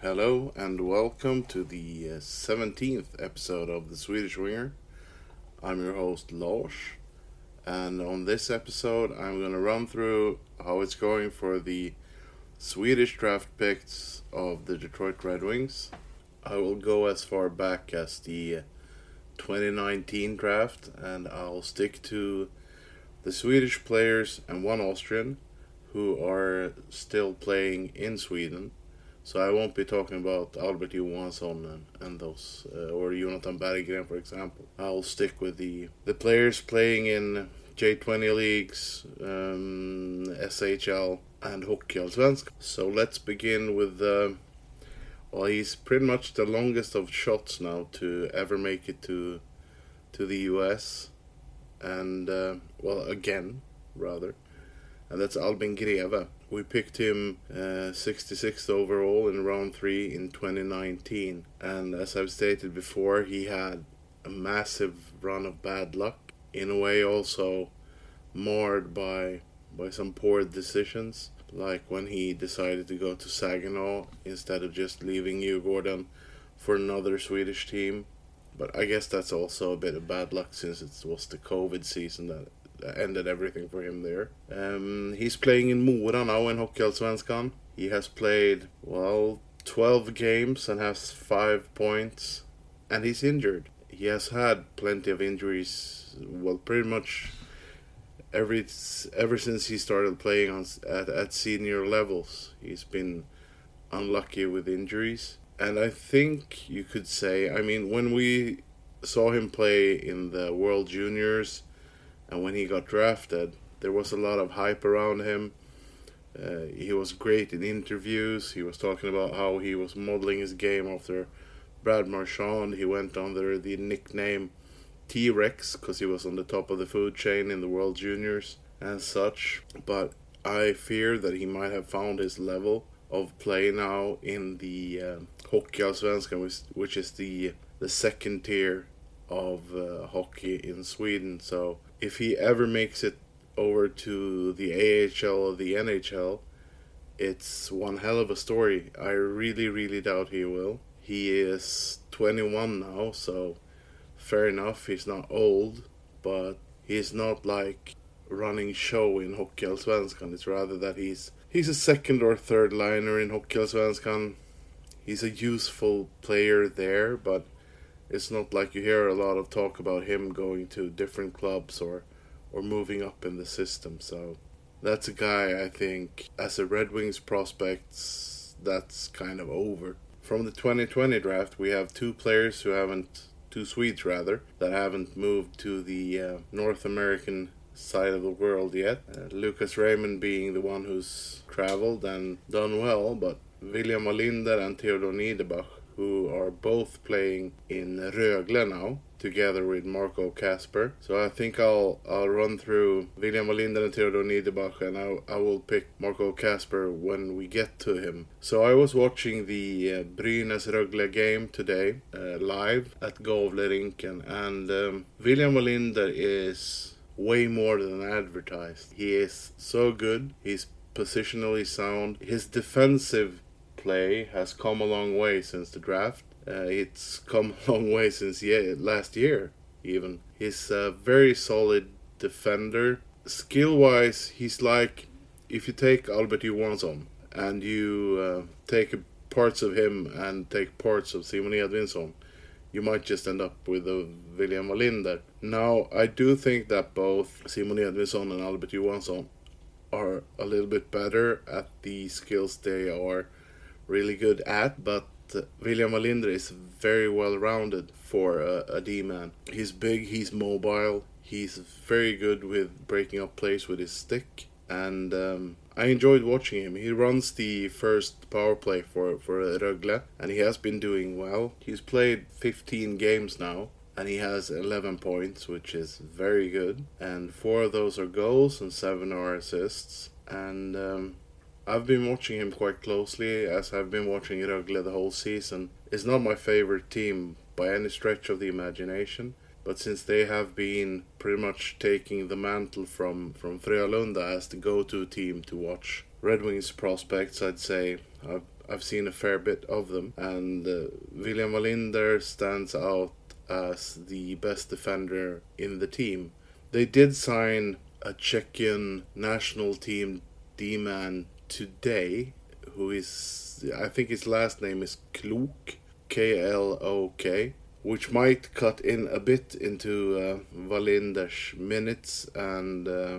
Hello and welcome to the uh, 17th episode of the Swedish Winger. I'm your host Lars, and on this episode, I'm going to run through how it's going for the Swedish draft picks of the Detroit Red Wings. I will go as far back as the 2019 draft, and I'll stick to the Swedish players and one Austrian who are still playing in Sweden. So I won't be talking about Albert Johansson and, and those, uh, or Jonatan Berggren, for example. I'll stick with the the players playing in J20 leagues, um, SHL, and Hockeyallsvenskan. So let's begin with. Uh, well, he's pretty much the longest of shots now to ever make it to to the US, and uh, well, again, rather, and that's Albin Grewe. We picked him uh, 66th overall in round three in 2019, and as I've stated before, he had a massive run of bad luck. In a way, also marred by by some poor decisions, like when he decided to go to Saginaw instead of just leaving Djurgården for another Swedish team. But I guess that's also a bit of bad luck since it was the COVID season that ended everything for him there. Um, he's playing in Mora now in Hockeyallsvenskan. He has played, well, 12 games and has 5 points, and he's injured. He has had plenty of injuries, well, pretty much every ever since he started playing on at, at senior levels. He's been unlucky with injuries. And I think you could say, I mean, when we saw him play in the World Juniors, and when he got drafted, there was a lot of hype around him. Uh, he was great in interviews. He was talking about how he was modeling his game after Brad Marchand. He went under the nickname T Rex because he was on the top of the food chain in the World Juniors and such. But I fear that he might have found his level of play now in the uh, Hockeyallsvenskan, which, which is the the second tier of uh, hockey in Sweden. So if he ever makes it over to the AHL or the NHL, it's one hell of a story. I really, really doubt he will. He is 21 now, so fair enough, he's not old, but he's not like running show in Hockeyallsvenskan. It's rather that he's he's a second or third liner in Hockeyallsvenskan. He's a useful player there, but it's not like you hear a lot of talk about him going to different clubs or or moving up in the system. So that's a guy I think as a Red Wings prospects that's kind of over. From the 2020 draft, we have two players who haven't two Swedes rather that haven't moved to the uh, North American side of the world yet. Uh, Lucas Raymond being the one who's traveled and done well, but William Wallinder and Theodor Niederbach who are both playing in Rögle now, together with Marco Kasper. So I think I'll I'll run through William Wallinder and Theodor Niederbach, and I, I will pick Marco Kasper when we get to him. So I was watching the uh, Brynäs Rögle game today uh, live at Gavlerinken, and um, William Wallinder is way more than advertised. He is so good. He's positionally sound. His defensive play has come a long way since the draft. Uh, it's come a long way since yeah, last year, even. He's a very solid defender. Skill wise, he's like if you take Albert Johansson and you uh, take parts of him and take parts of Simon Edvinsson, you might just end up with a William Wallinder. Now, I do think that both Simon Edvinsson and Albert Johansson are a little bit better at the skills they are really good at, but William Wallinder is very well rounded for a, a D man. He's big, he's mobile, he's very good with breaking up plays with his stick, and um, I enjoyed watching him. He runs the first power play for for Rögle, and he has been doing well. He's played 15 games now. And he has 11 points, which is very good. And four of those are goals, and seven are assists. And um, I've been watching him quite closely as I've been watching Rögle the whole season. It's not my favorite team by any stretch of the imagination, but since they have been pretty much taking the mantle from, from Frölunda as the go to team to watch Red Wings prospects, I'd say I've, I've seen a fair bit of them, and uh, William Wallinder stands out as the best defender in the team. They did sign a Czechian national team D man today, who is, I think his last name is Klok, K L O K, which might cut in a bit into uh, Wallinder's minutes and uh,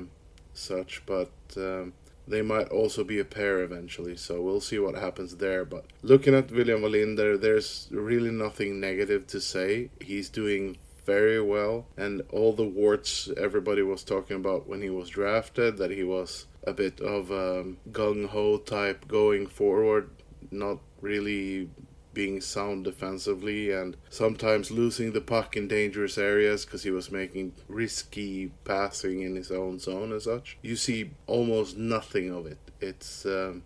such, but. Um, they might also be a pair eventually, so we'll see what happens there. But looking at William Wallinder, there's really nothing negative to say. He's doing very well, and all the warts everybody was talking about when he was drafted, that he was a bit of a gung ho type going forward, not really being sound defensively and sometimes losing the puck in dangerous areas because he was making risky passing in his own zone and such. You see almost nothing of it. It's um,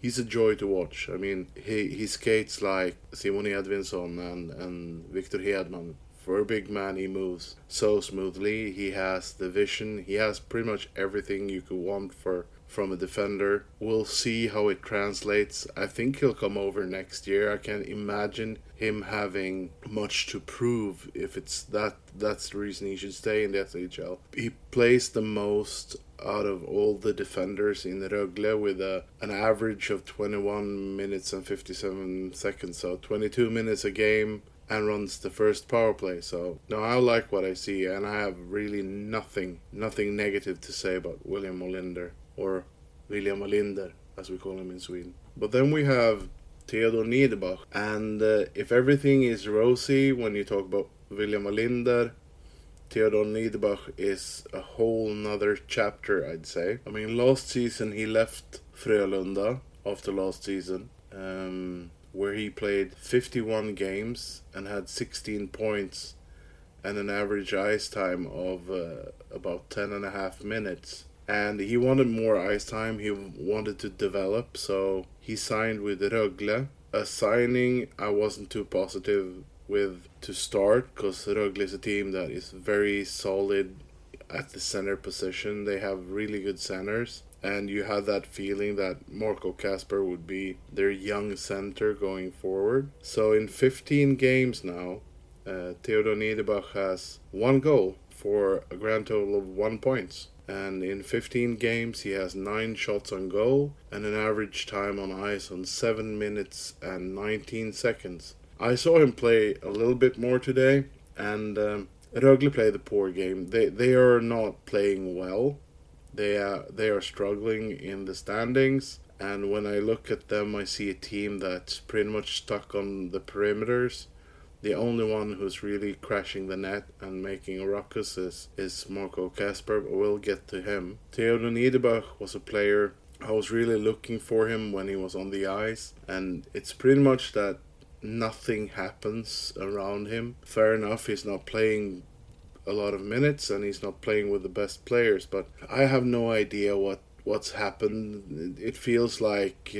he's a joy to watch. I mean, he he skates like Simon Edvinsson and and Victor Hedman. For a big man, he moves so smoothly. He has the vision. He has pretty much everything you could want for from a defender. We'll see how it translates. I think he'll come over next year. I can imagine him having much to prove if it's that that's the reason he should stay in the SHL. He plays the most out of all the defenders in Rögle with a, an average of 21 minutes and 57 seconds, so 22 minutes a game and runs the first power play. So no, I like what I see, and I have really nothing, nothing negative to say about William Olinder or William Olinder, as we call him in Sweden. But then we have Theodor Niederbach, and uh, if everything is rosy when you talk about William Olinder. Theodor Niederbach is a whole nother chapter, I'd say. I mean, last season he left Frölunda after last season, um, where he played 51 games and had 16 points and an average ice time of uh, about 10 and a half minutes and he wanted more ice time. He wanted to develop, so he signed with Rögle. A signing I wasn't too positive with to start because Rögle is a team that is very solid at the center position. They have really good centers, and you had that feeling that Marco Kasper would be their young center going forward. So in 15 games now, uh, Theodor Niederbach has one goal for a grand total of one points and in 15 games he has 9 shots on goal and an average time on ice on 7 minutes and 19 seconds. I saw him play a little bit more today and um, Rögle played a poor game. They they are not playing well. They are they are struggling in the standings and when I look at them I see a team that's pretty much stuck on the perimeters the only one who's really crashing the net and making a ruckus is, is Marco Kasper, but we'll get to him. Theodor Niederbach was a player I was really looking for him when he was on the ice, and it's pretty much that nothing happens around him. Fair enough, he's not playing a lot of minutes and he's not playing with the best players, but I have no idea what what's happened. It feels like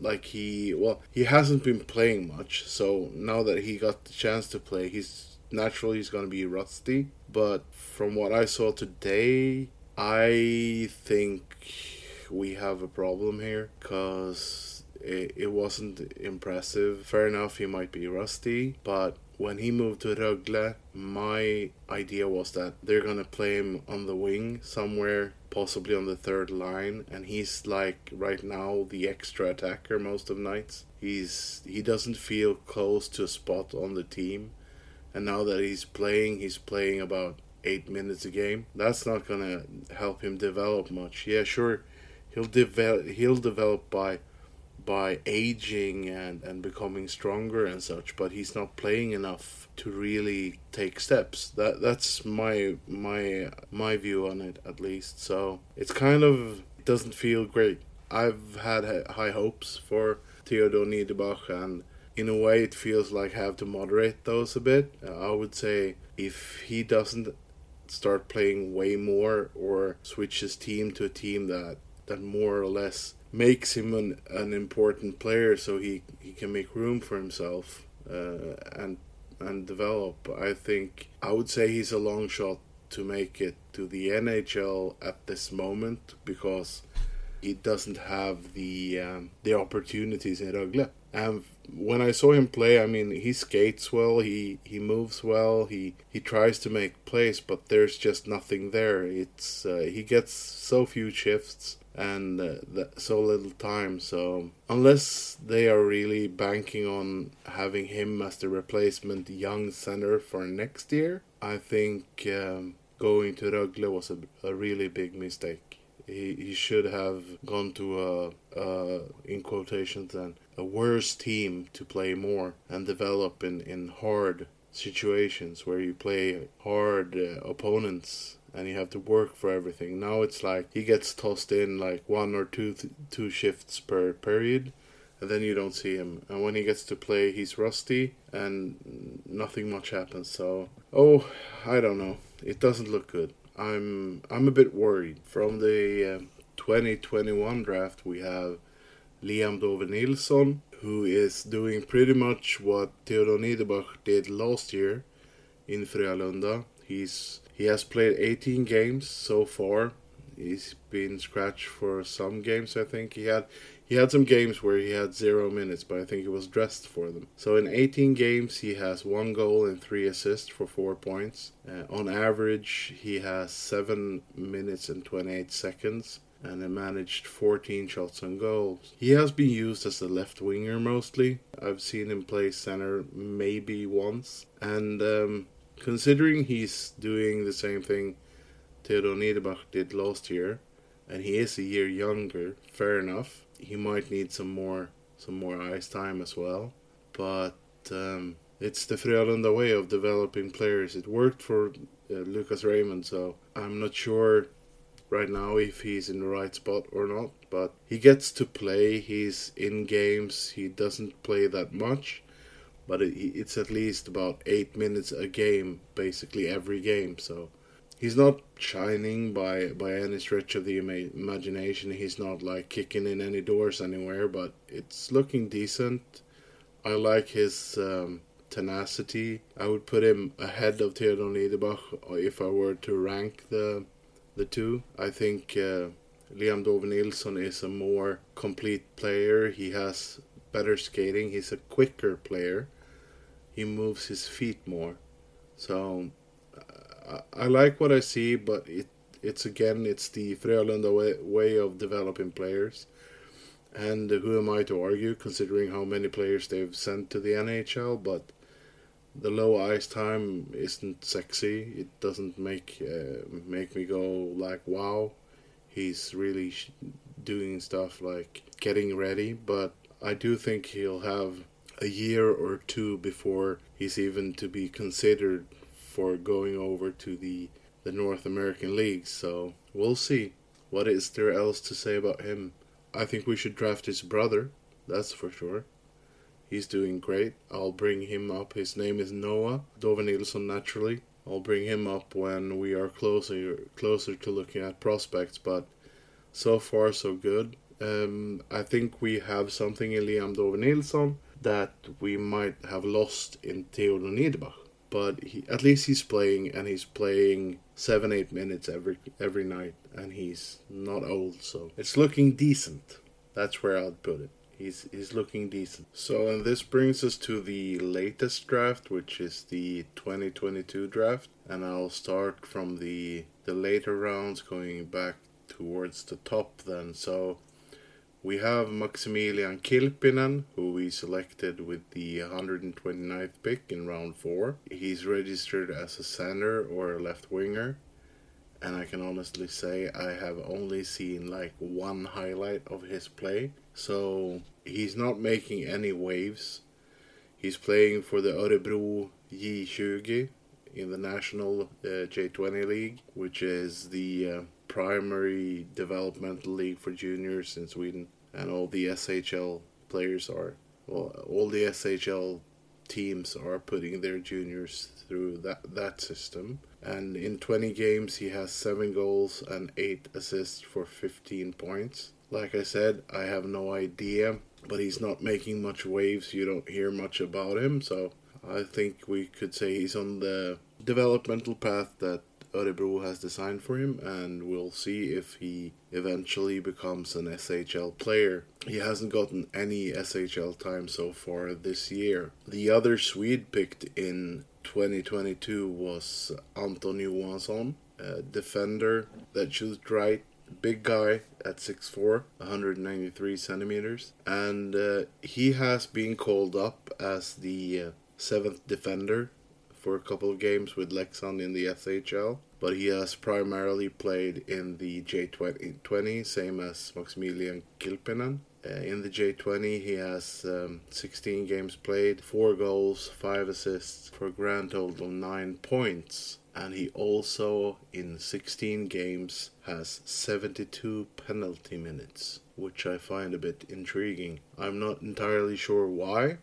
like he well he hasn't been playing much so now that he got the chance to play he's naturally he's going to be rusty but from what i saw today i think we have a problem here because it, it wasn't impressive fair enough he might be rusty but when he moved to Rögle, my idea was that they're gonna play him on the wing somewhere, possibly on the third line, and he's like right now the extra attacker most of nights. He's he doesn't feel close to a spot on the team, and now that he's playing, he's playing about eight minutes a game. That's not gonna help him develop much. Yeah, sure, he'll develop he'll develop by by aging and, and becoming stronger and such, but he's not playing enough to really take steps. That that's my my my view on it at least. So it's kind of it doesn't feel great. I've had high hopes for Theodor Niederbach and in a way it feels like I have to moderate those a bit. I would say if he doesn't start playing way more or switch his team to a team that that more or less makes him an, an important player so he, he can make room for himself uh, and and develop. I think I would say he's a long shot to make it to the NHL at this moment because he doesn't have the um, the opportunities in Rögle. And when I saw him play, I mean, he skates well, he he moves well, he he tries to make plays, but there's just nothing there. It's uh, he gets so few shifts and uh, so little time. So unless they are really banking on having him as the replacement young center for next year, I think um, going to Rögle was a, a really big mistake. He, he should have gone to a, a in quotations then a worse team to play more and develop in, in hard situations where you play hard uh, opponents and you have to work for everything. Now it's like he gets tossed in like one or two th- two shifts per period, and then you don't see him. And when he gets to play, he's rusty, and nothing much happens. So, oh, I don't know. It doesn't look good. I'm I'm a bit worried. From the uh, 2021 draft, we have Liam Dower Nilsson, who is doing pretty much what Theodor Niederbach did last year in Frölunda. He's he has played 18 games so far. He's been scratched for some games. I think he had he had some games where he had zero minutes, but I think he was dressed for them. So in 18 games, he has one goal and three assists for four points. Uh, on average, he has seven minutes and 28 seconds and he managed 14 shots on goal. He has been used as a left winger mostly. I've seen him play center maybe once, and um, considering he's doing the same thing Theodor Niederbach did last year, and he is a year younger, fair enough. He might need some more some more ice time as well, but um, it's the Frölunda way of developing players. It worked for uh, Lucas Raymond, so I'm not sure right now if he's in the right spot or not. But he gets to play. He's in games. He doesn't play that much, but it's at least about eight minutes a game, basically every game. So he's not shining by by any stretch of the ima- imagination. He's not like kicking in any doors anywhere, but it's looking decent. I like his um, tenacity. I would put him ahead of Theodor Niederbach if I were to rank the the two. I think uh, Liam Dower is a more complete player. He has better skating. He's a quicker player he moves his feet more. So uh, I like what I see, but it it's again it's the Frölunda way, way of developing players. And who am I to argue, considering how many players they've sent to the NHL? But the low ice time isn't sexy. It doesn't make uh, make me go like wow. He's really sh- doing stuff like getting ready, but I do think he'll have a year or two before he's even to be considered for going over to the the North American leagues. So we'll see. What is there else to say about him? I think we should draft his brother. That's for sure. He's doing great. I'll bring him up. His name is Noah Dower Nilsson. Naturally, I'll bring him up when we are closer closer to looking at prospects. But so far, so good. Um, I think we have something in Liam Dower Nilsson that we might have lost in Theodor Niederbach. But he, at least he's playing, and he's playing seven, eight minutes every every night, and he's not old, so it's looking decent. That's where I'd put it. He's he's looking decent. So, and this brings us to the latest draft, which is the 2022 draft, and I'll start from the the later rounds, going back towards the top. Then, so we have Maximilian Kilpinen, who we selected with the 129th pick in round 4. He's registered as a center or a left winger, and I can honestly say I have only seen like one highlight of his play. So he's not making any waves. He's playing for the Örebro J20 in the National uh, J20 League, which is the uh, primary developmental league for juniors in Sweden, and all the SHL players are well, all the SHL teams are putting their juniors through that that system. And in 20 games, he has seven goals and eight assists for 15 points. Like I said, I have no idea, but he's not making much waves. You don't hear much about him, so I think we could say he's on the developmental path that Örebro has designed for him, and we'll see if he eventually becomes an SHL player. He hasn't gotten any SHL time so far this year. The other Swede picked in 2022 was Anton Johansson, a defender that shoots right, big guy at 6'4, 193 centimeters, and uh, he has been called up as the uh, seventh defender for a couple of games with Leksand in the SHL, but he has primarily played in the J20, same as Maximilian Kilpinen. Uh, in the J20, he has um, 16 games played, 4 goals, 5 assists, for a grand total of 9 points. And he also, in 16 games, has 72 penalty minutes, which I find a bit intriguing. I'm not entirely sure why,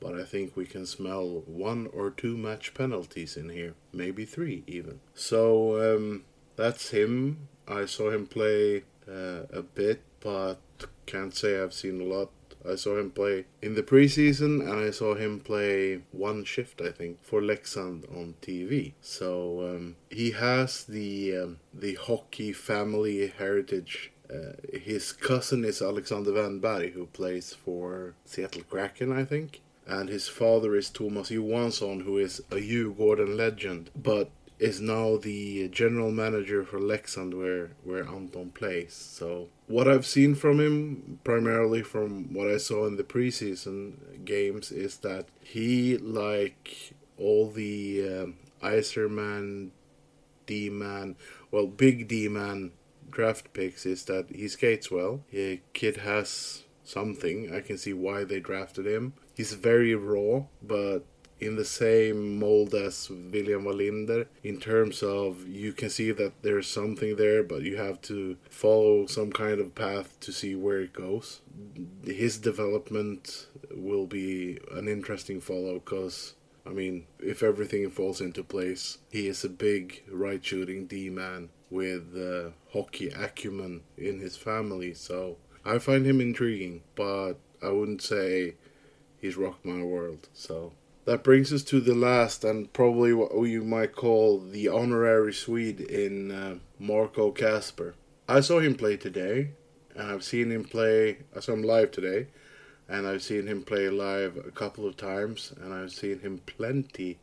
but I think we can smell one or two match penalties in here, maybe three even. So um, that's him. I saw him play uh, a bit, but can't say I've seen a lot. I saw him play in the preseason, and I saw him play one shift, I think, for Leksand on TV. So um, he has the um, the hockey family heritage uh, his cousin is Alexander Wennberg, who plays for Seattle Kraken, I think and his father is Thomas Johansson, who is a Djurgården legend, but is now the general manager for Leksand, where where Anton plays. So what I've seen from him, primarily from what I saw in the preseason games, is that he like all the um, Yzerman, D man, well, big D man draft picks is that he skates well. The kid has something. I can see why they drafted him he's very raw, but in the same mold as William Wallinder in terms of you can see that there's something there, but you have to follow some kind of path to see where it goes. His development will be an interesting follow because. I mean, if everything falls into place, he is a big right shooting D man with uh, hockey acumen in his family. So I find him intriguing, but I wouldn't say he's rocked my world. So that brings us to the last and probably what you might call the honorary Swede in uh, Marco Kasper. I saw him play today, and I've seen him play. I saw him live today, and I've seen him play live a couple of times, and I've seen him plenty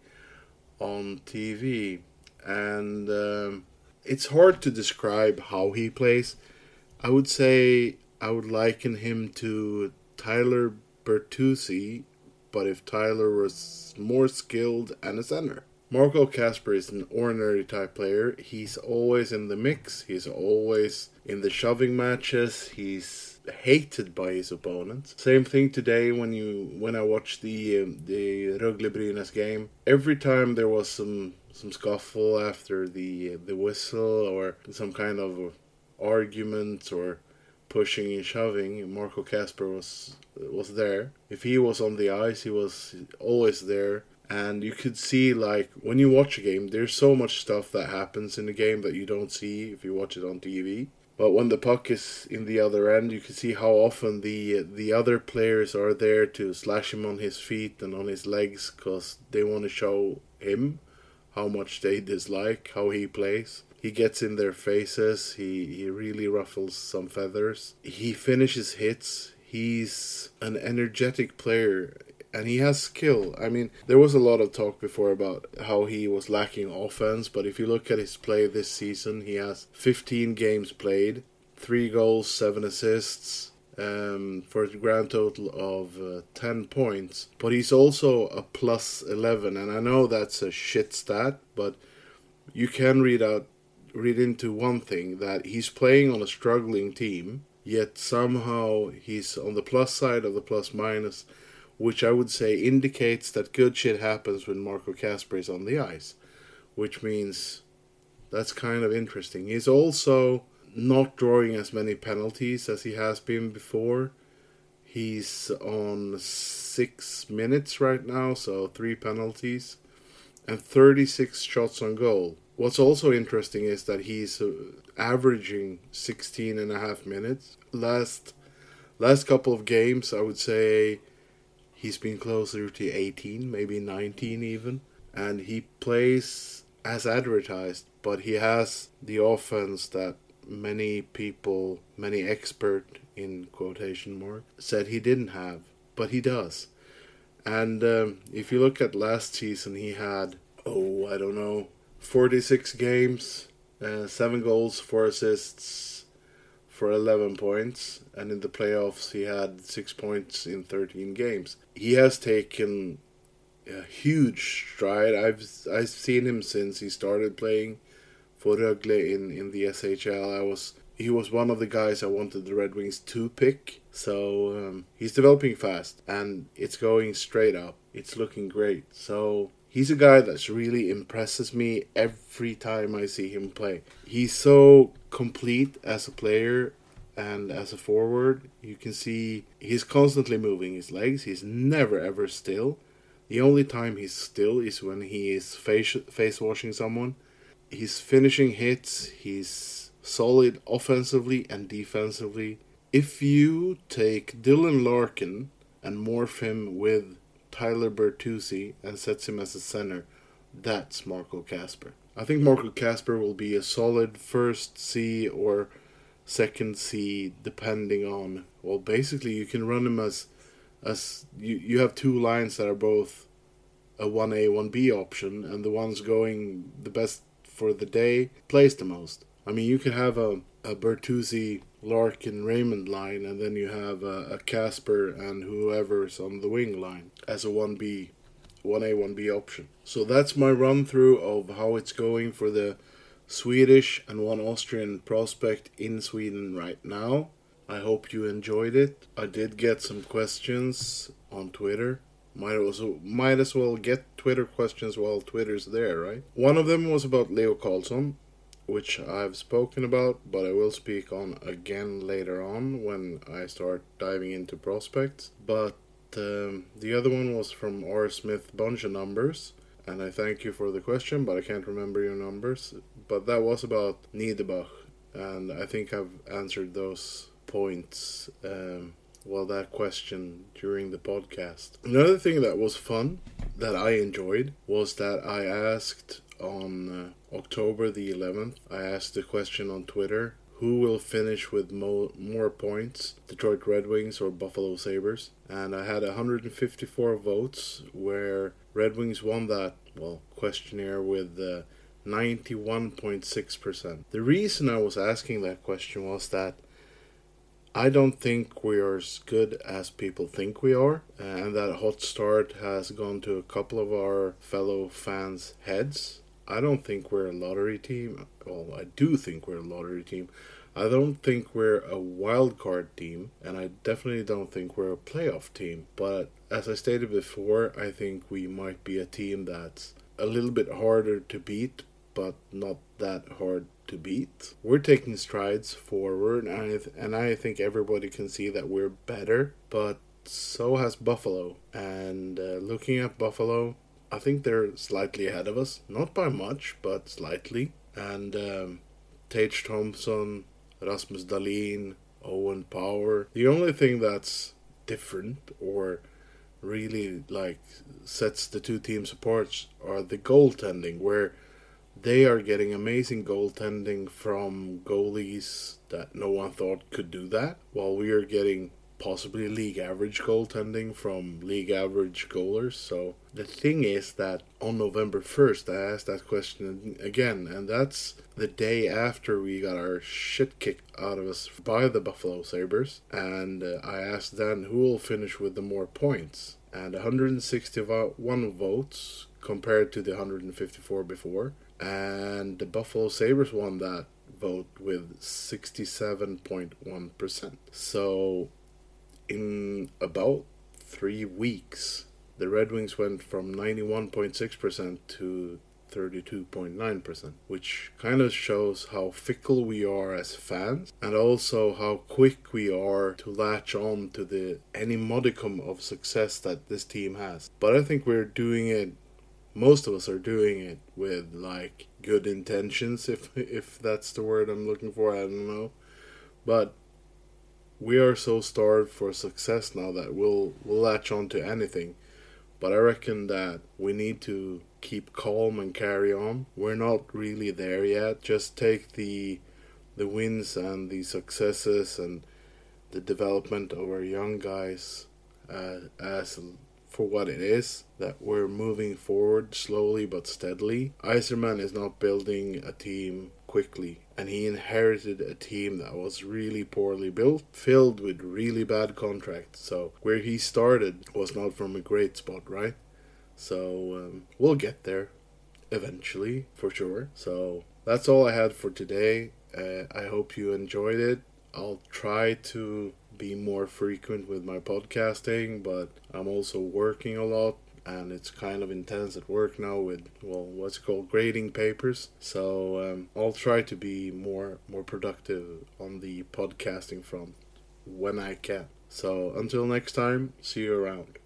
on TV. And um, it's hard to describe how he plays. I would say I would liken him to Tyler Bertuzzi, but if Tyler was more skilled and a center. Marco Kasper is an ordinary type player. He's always in the mix. He's always in the shoving matches. He's hated by his opponents. Same thing today when you when I watched the um, the Rögle Brynäs game. Every time there was some some scuffle after the the whistle or some kind of argument or pushing and shoving, Marco Kasper was was there. If he was on the ice, he was always there. And you could see, like, when you watch a game, there's so much stuff that happens in the game that you don't see if you watch it on TV. But when the puck is in the other end, you can see how often the the other players are there to slash him on his feet and on his legs because they want to show him how much they dislike how he plays. He gets in their faces. He he really ruffles some feathers. He finishes hits. He's an energetic player and he has skill. I mean, there was a lot of talk before about how he was lacking offense, but if you look at his play this season, he has 15 games played, 3 goals, 7 assists, um, for a grand total of uh, 10 points. But he's also a plus 11, and I know that's a shit stat, but you can read out read into one thing that he's playing on a struggling team, yet somehow he's on the plus side of the plus minus, which I would say indicates that good shit happens when Marco Kasper is on the ice, which means that's kind of interesting. He's also not drawing as many penalties as he has been before. He's on six minutes right now, so three penalties, and 36 shots on goal. What's also interesting is that he's uh, averaging 16 and a half minutes. Last last couple of games, I would say he's been closer to 18, maybe 19 even. And he plays as advertised, but he has the offense that many people, many expert in quotation mark, said he didn't have, but he does. And um, if you look at last season, he had oh I don't know, forty six games, uh, seven goals, four assists, for eleven points, and in the playoffs he had six points in thirteen games. He has taken a huge stride. I've I've seen him since he started playing for Rögle in in the SHL. I was he was one of the guys I wanted the Red Wings to pick. So um, he's developing fast and it's going straight up. It's looking great. So he's a guy that's really impresses me every time I see him play. He's so complete as a player and as a forward. You can see he's constantly moving his legs. He's never ever still. The only time he's still is when he is face face washing someone. He's finishing hits. He's solid offensively and defensively. If you take Dylan Larkin and morph him with Tyler Bertuzzi and sets him as a center, that's Marco Kasper. I think Marco Kasper will be a solid first C or second C depending on well basically you can run him as as you, you have two lines that are both a 1A 1B option and the ones going the best for the day plays the most. I mean, you could have a, a Bertuzzi, Larkin, Raymond line, and then you have uh, a, a Kasper and whoever's on the wing line as a 1B, 1A, 1B option. So that's my run through of how it's going for the Swedish and one Austrian prospect in Sweden right now. I hope you enjoyed it. I did get some questions on Twitter. Might also might as well get Twitter questions while Twitter's there, right? One of them was about Leo Carlsson, which I've spoken about, but I will speak on again later on when I start diving into prospects. But um, the other one was from R. Smith Bunch of Numbers, and I thank you for the question, but I can't remember your numbers. But that was about Niederbach, and I think I've answered those points. Um, well, that question during the podcast. Another thing that was fun that I enjoyed was that I asked on uh, October the 11th, I asked the question on Twitter who will finish with mo- more points, Detroit Red Wings or Buffalo Sabres? And I had 154 votes, where Red Wings won that, well, questionnaire with uh, 91.6%. The reason I was asking that question was that I don't think we are as good as people think we are, and that hot start has gone to a couple of our fellow fans' heads. I don't think we're a lottery team. Well, I do think we're a lottery team. I don't think we're a wild card team, and I definitely don't think we're a playoff team. But as I stated before, I think we might be a team that's a little bit harder to beat, but not that hard to beat. We're taking strides forward, and I, th- and I think everybody can see that we're better, but so has Buffalo. And uh, looking at Buffalo, I think they're slightly ahead of us. Not by much, but slightly. And um, Tage Thompson, Rasmus Dahlin, Owen Power. The only thing that's different or really like sets the two teams apart are the goaltending, where they are getting amazing goaltending from goalies that no one thought could do that, while we are getting possibly league average goaltending from league average goalers. So the thing is that on November 1st, I asked that question again, and that's the day after we got our shit kicked out of us by the Buffalo Sabres. And uh, I asked then who will finish with the more points. And 161 votes compared to the 154 before. And the Buffalo Sabres won that vote with 67.1%. So in about three weeks, the Red Wings went from 91.6% to 32.9%, which kind of shows how fickle we are as fans and also how quick we are to latch on to the any modicum of success that this team has. But I think we're doing it most of us are doing it with like good intentions if if that's the word I'm looking for, I don't know. But we are so starved for success now that we'll we'll latch on to anything. But I reckon that we need to keep calm and carry on. We're not really there yet. Just take the the wins and the successes and the development of our young guys uh, as for what it is that we're moving forward slowly but steadily. Yzerman is not building a team quickly and he inherited a team that was really poorly built, filled with really bad contracts. So where he started was not from a great spot, right? So um, we'll get there eventually for sure. So that's all I had for today. Uh, I hope you enjoyed it. I'll try to be more frequent with my podcasting, but I'm also working a lot and it's kind of intense at work now with well what's called grading papers. So um, i'll try to be more more productive on the podcasting front when i can. So until next time see you around